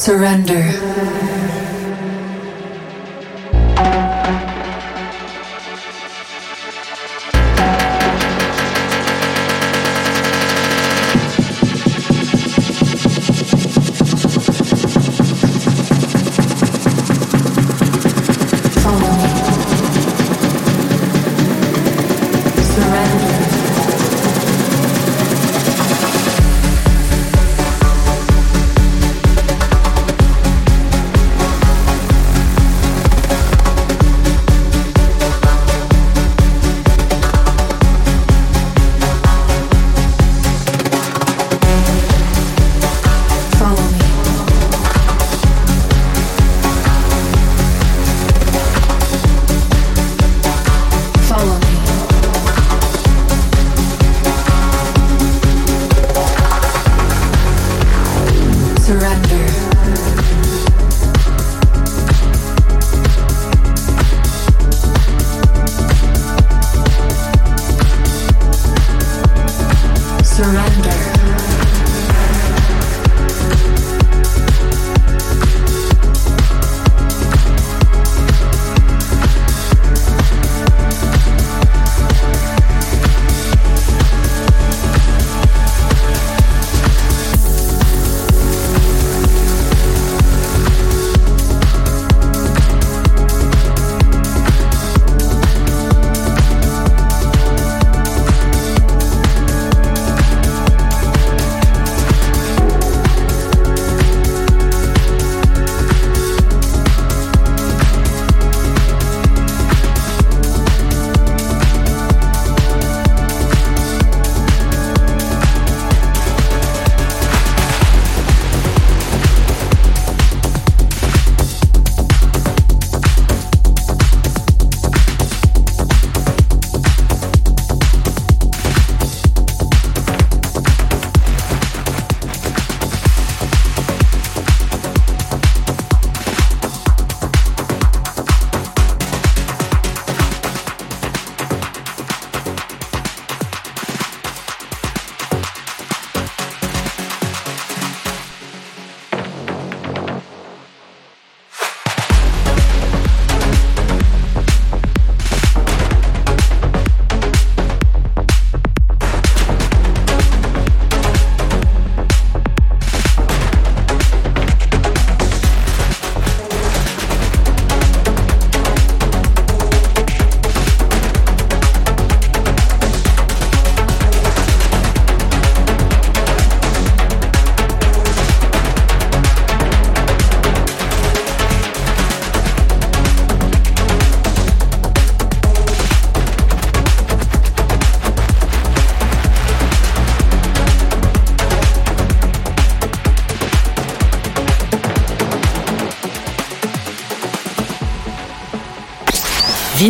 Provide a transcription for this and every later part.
Surrender.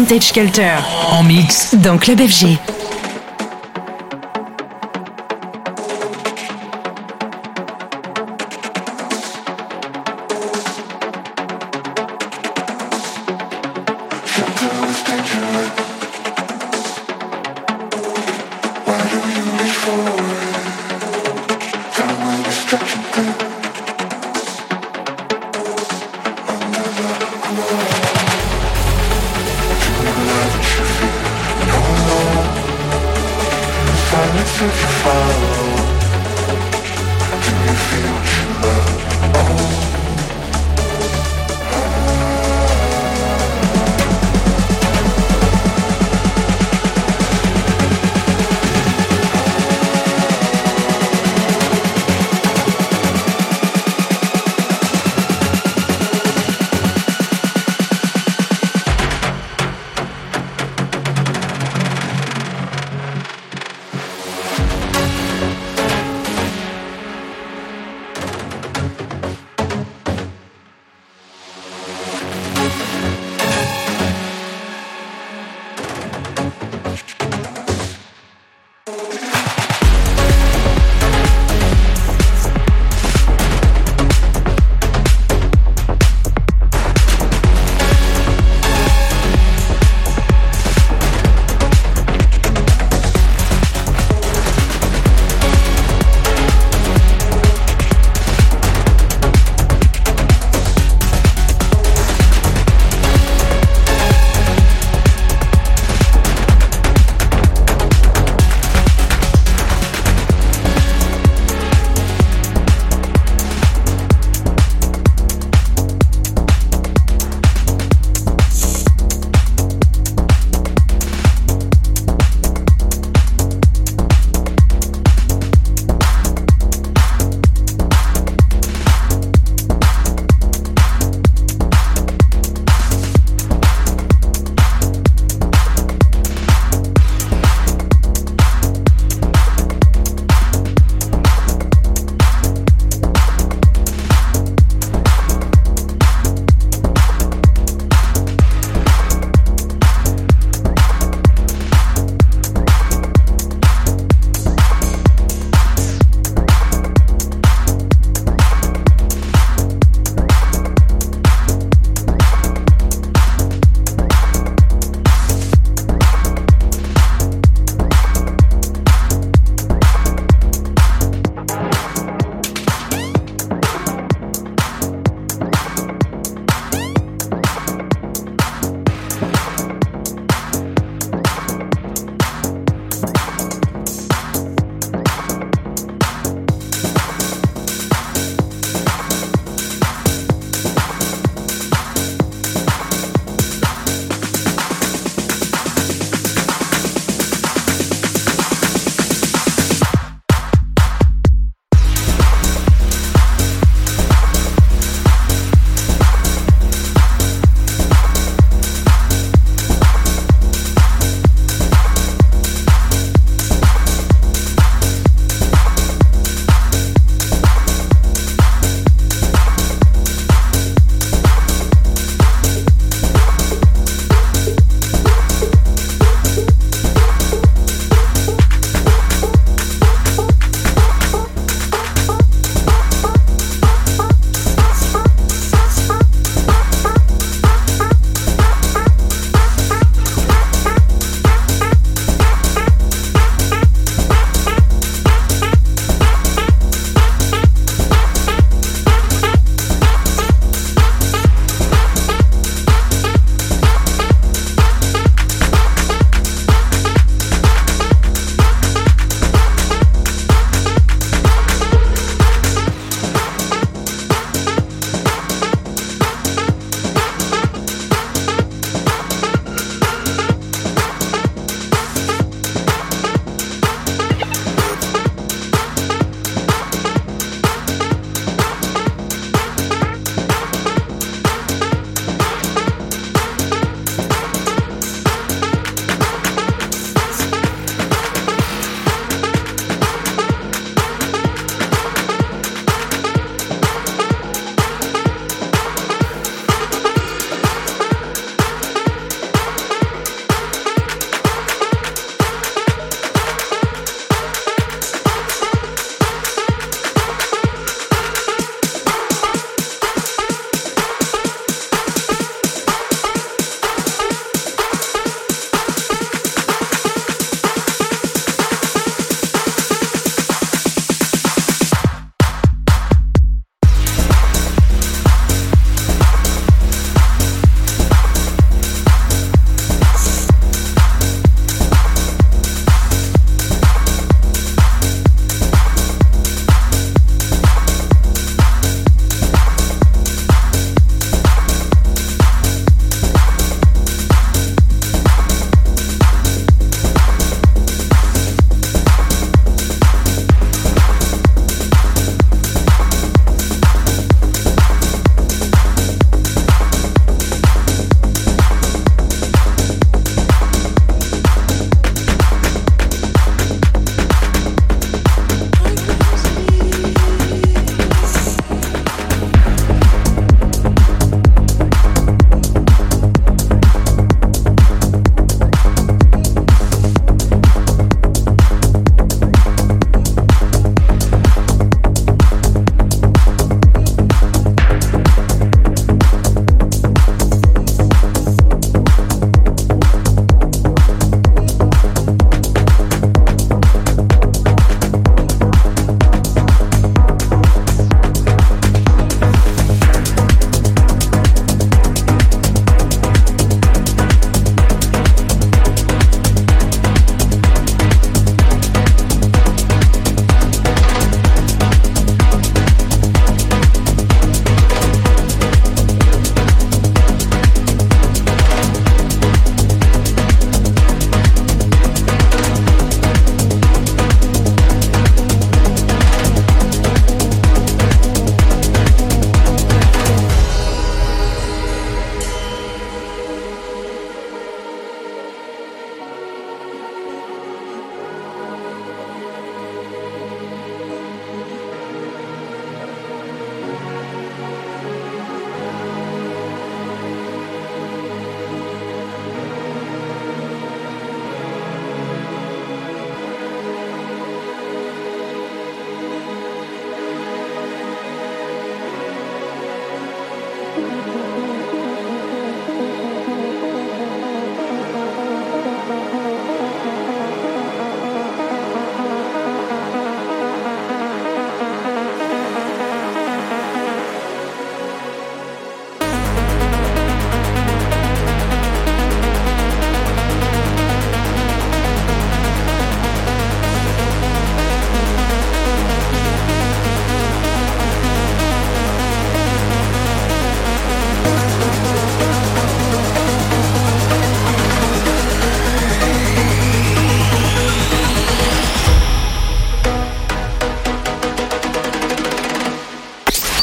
Vintage Culture. En mix. Dans Club FG.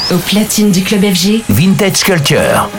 Au platine du club FG, Vintage Culture.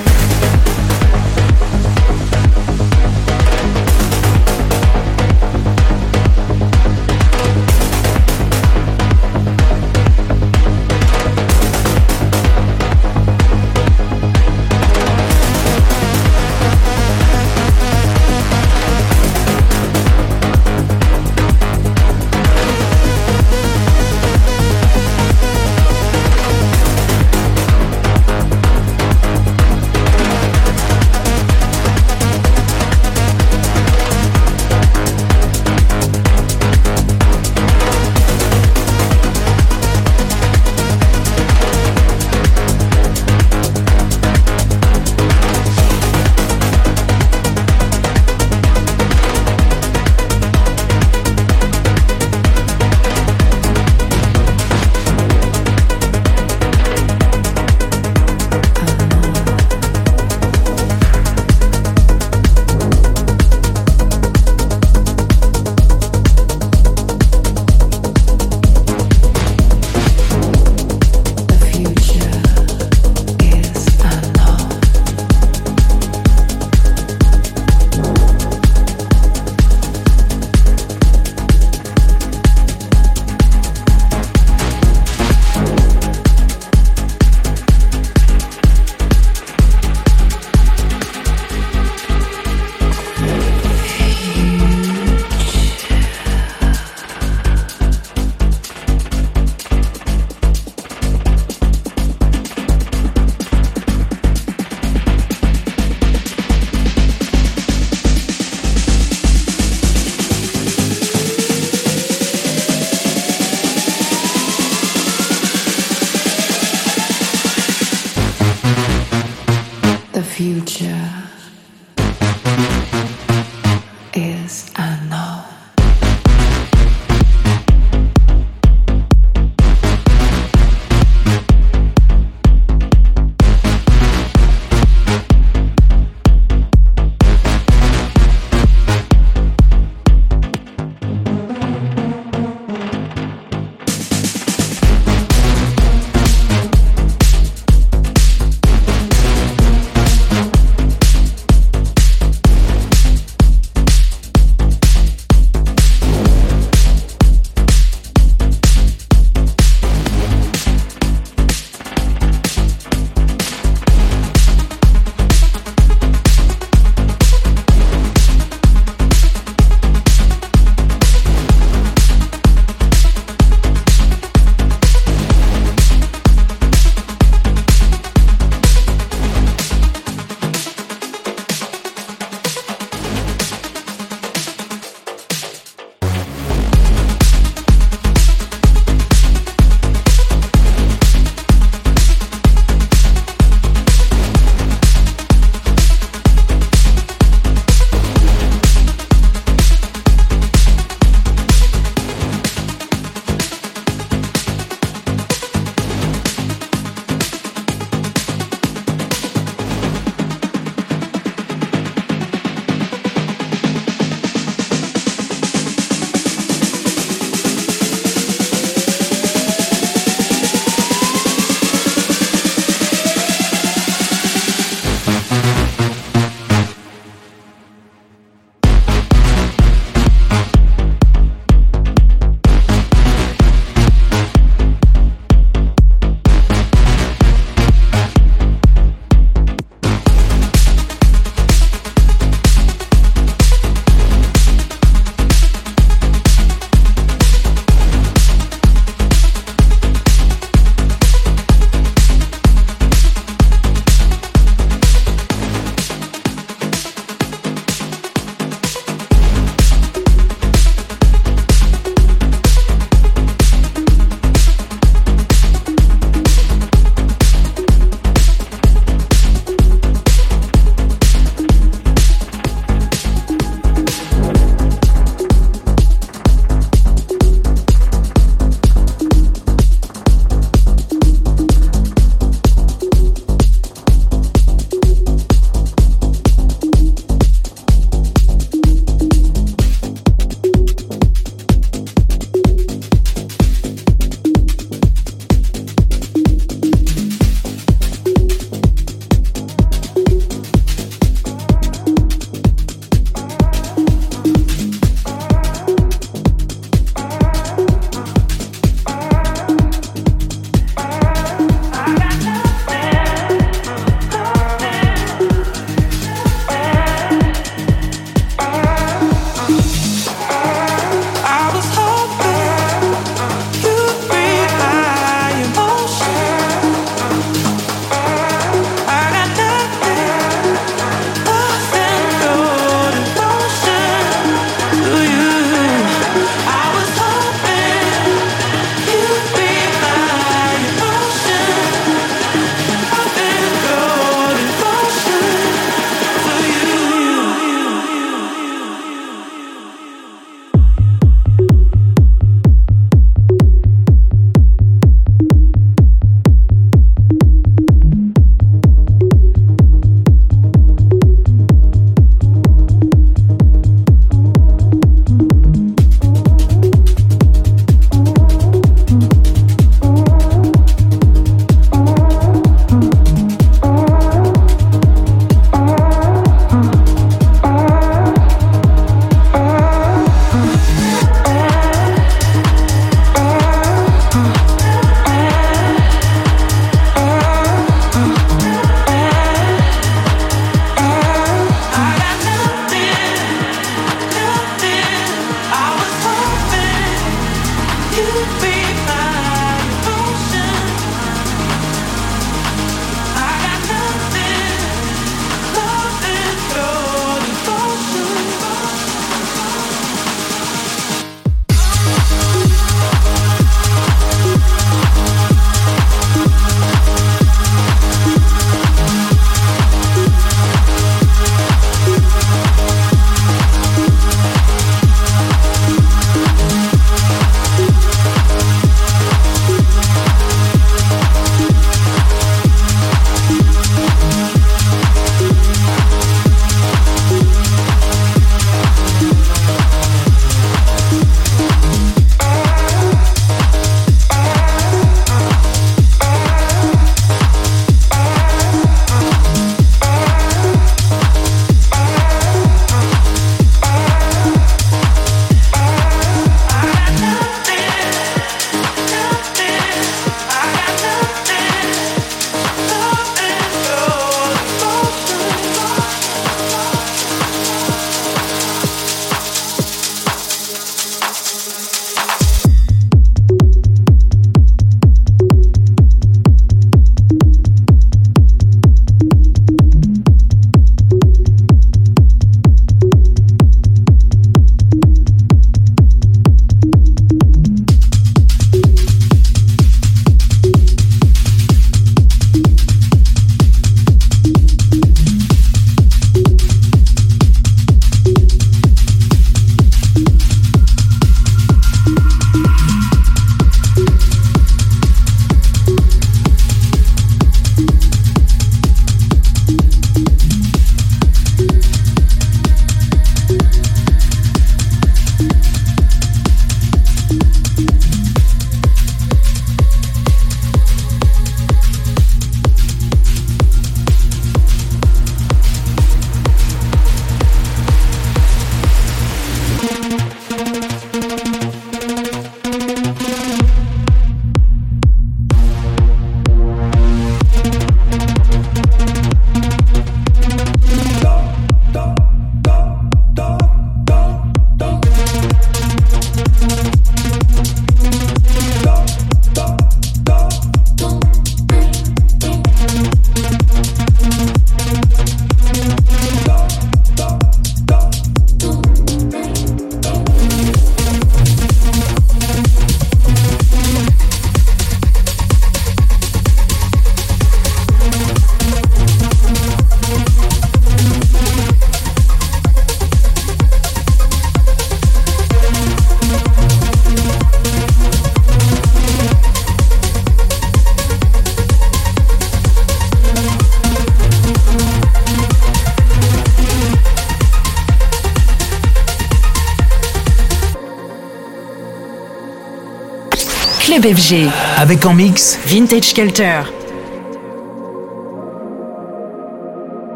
FG. Avec en mix Vintage Culture.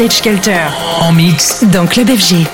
Vintage Culture. En mix. Dans Club FG.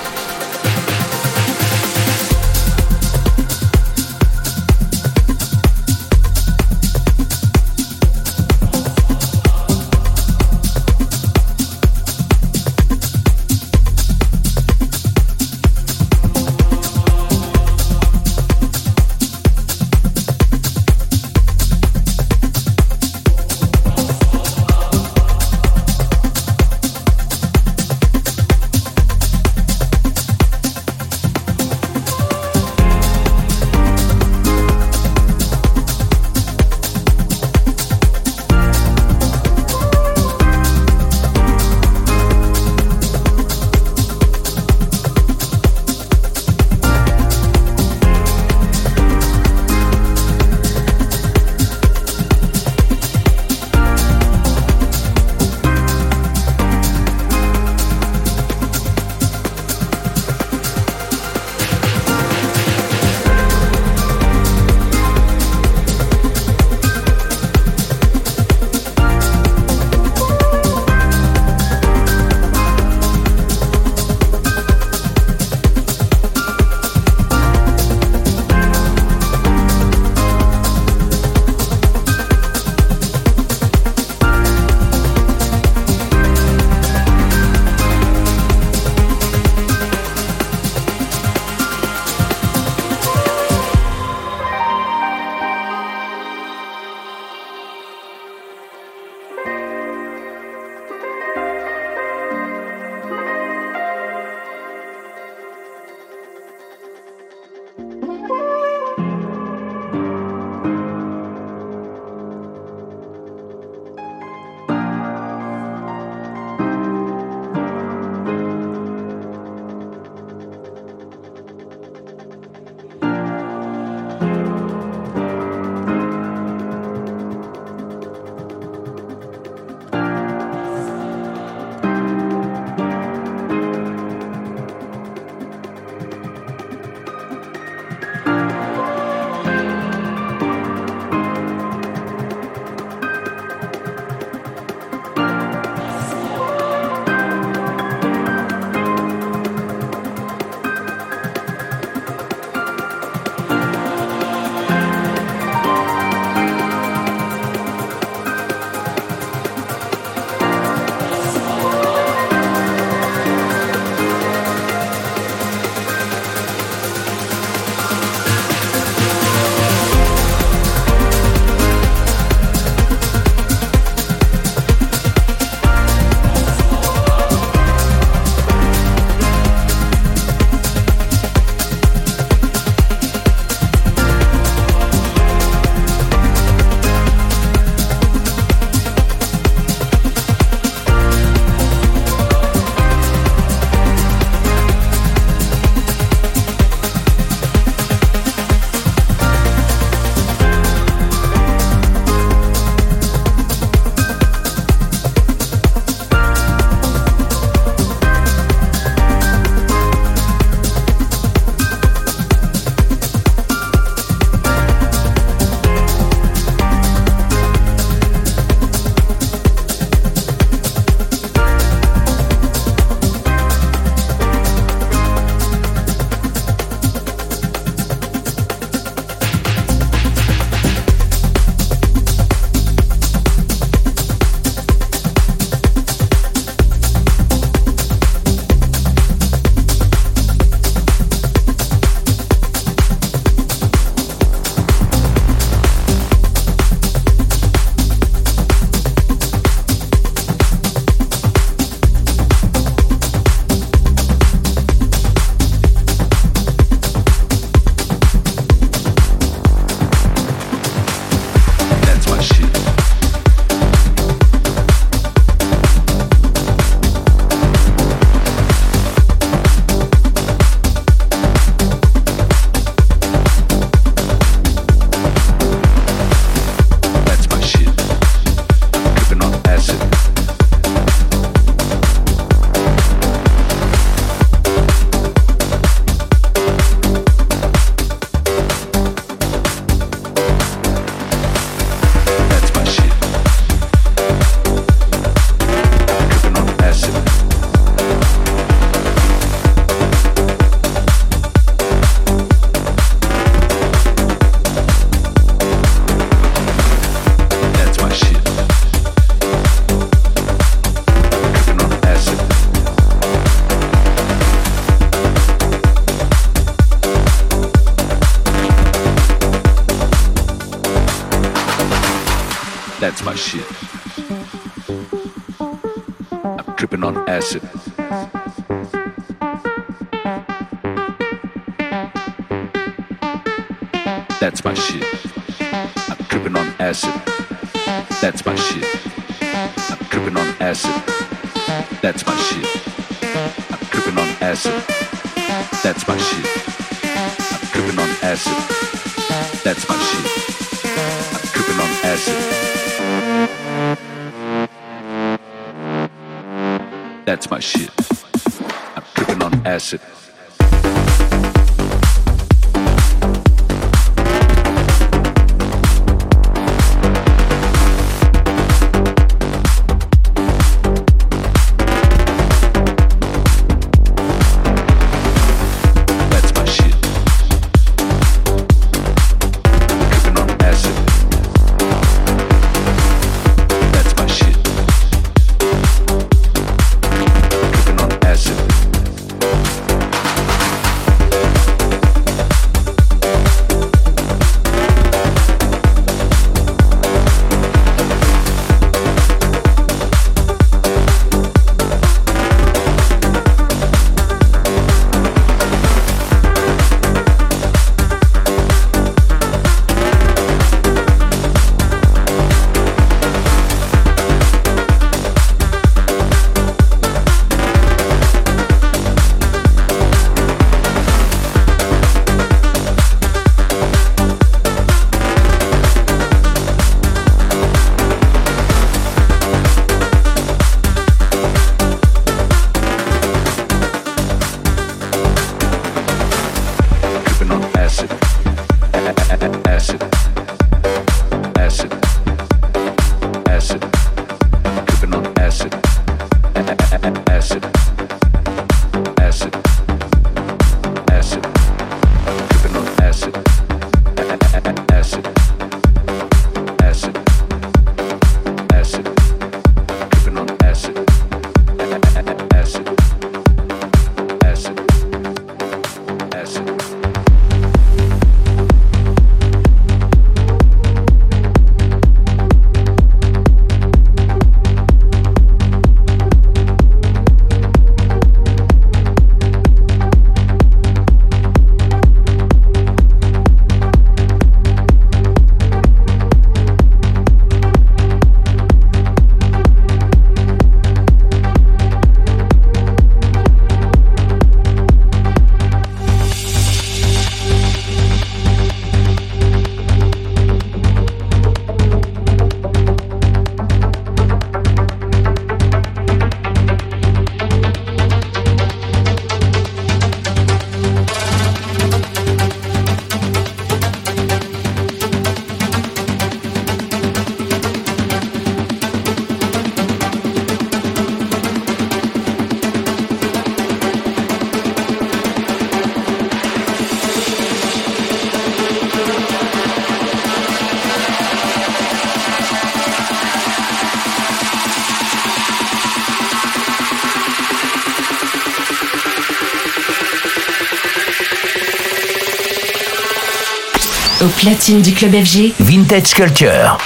Du club FG, Vintage Culture.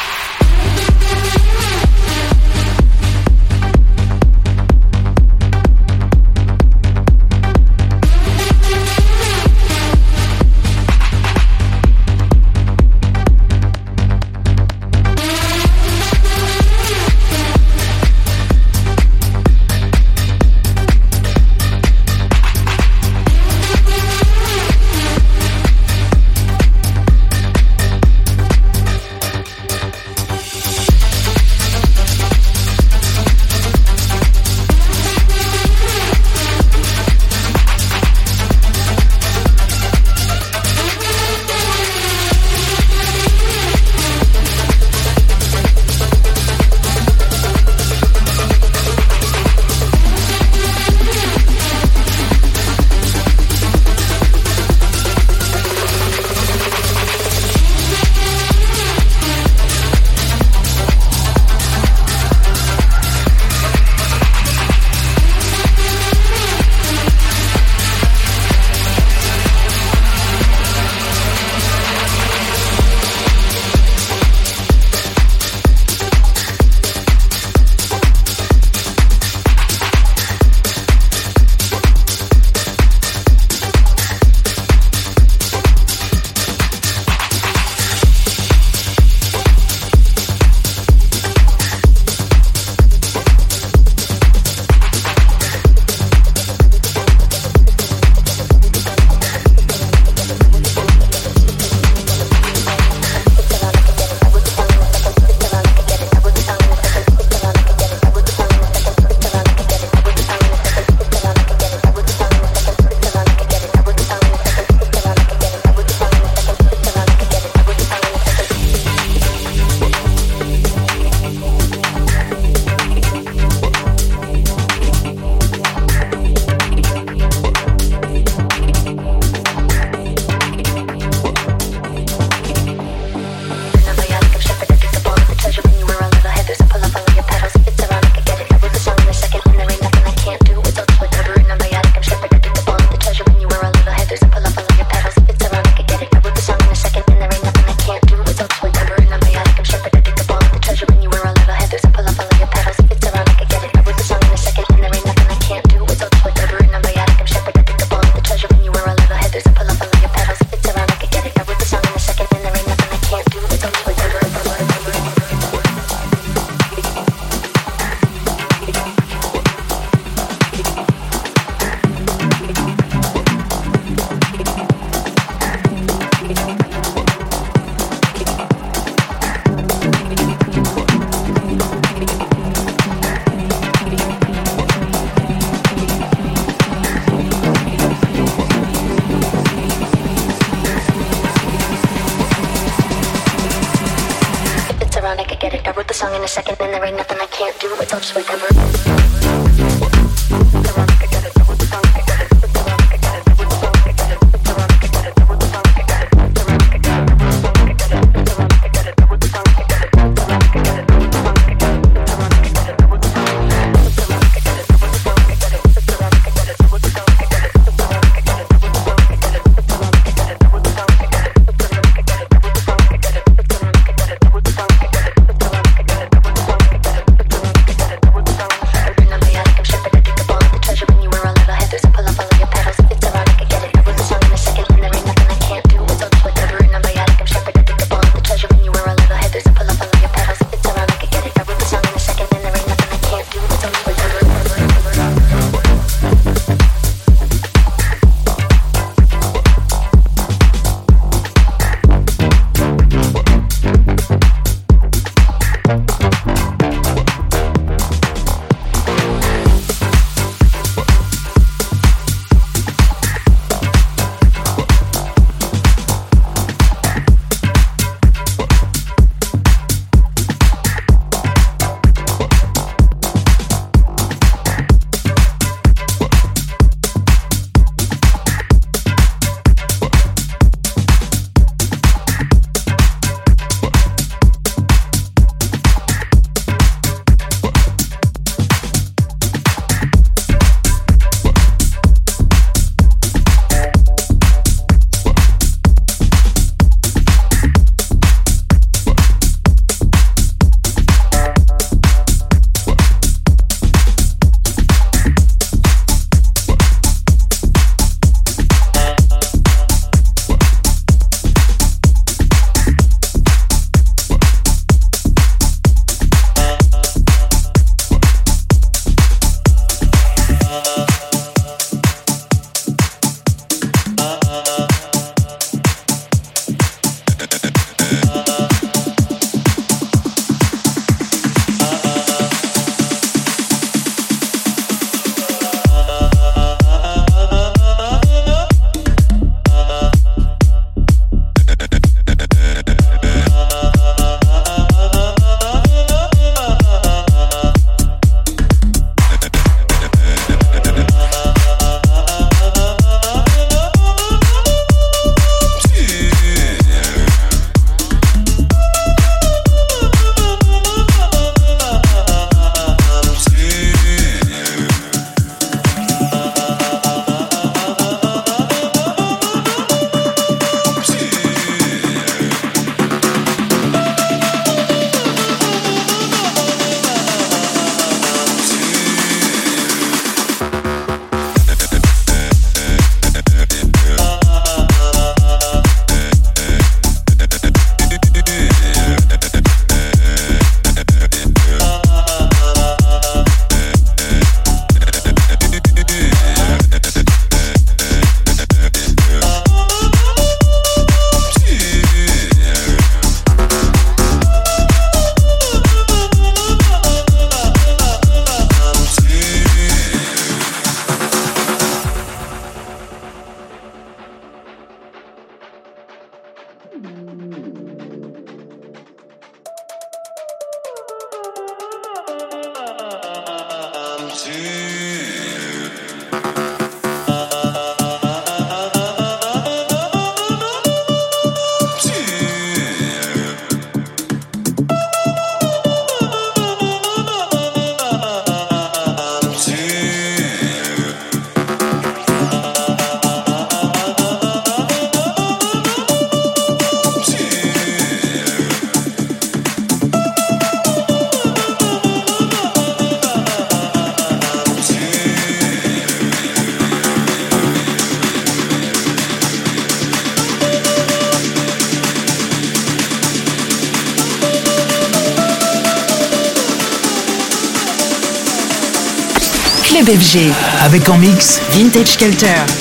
Avec en mix Vintage Culture.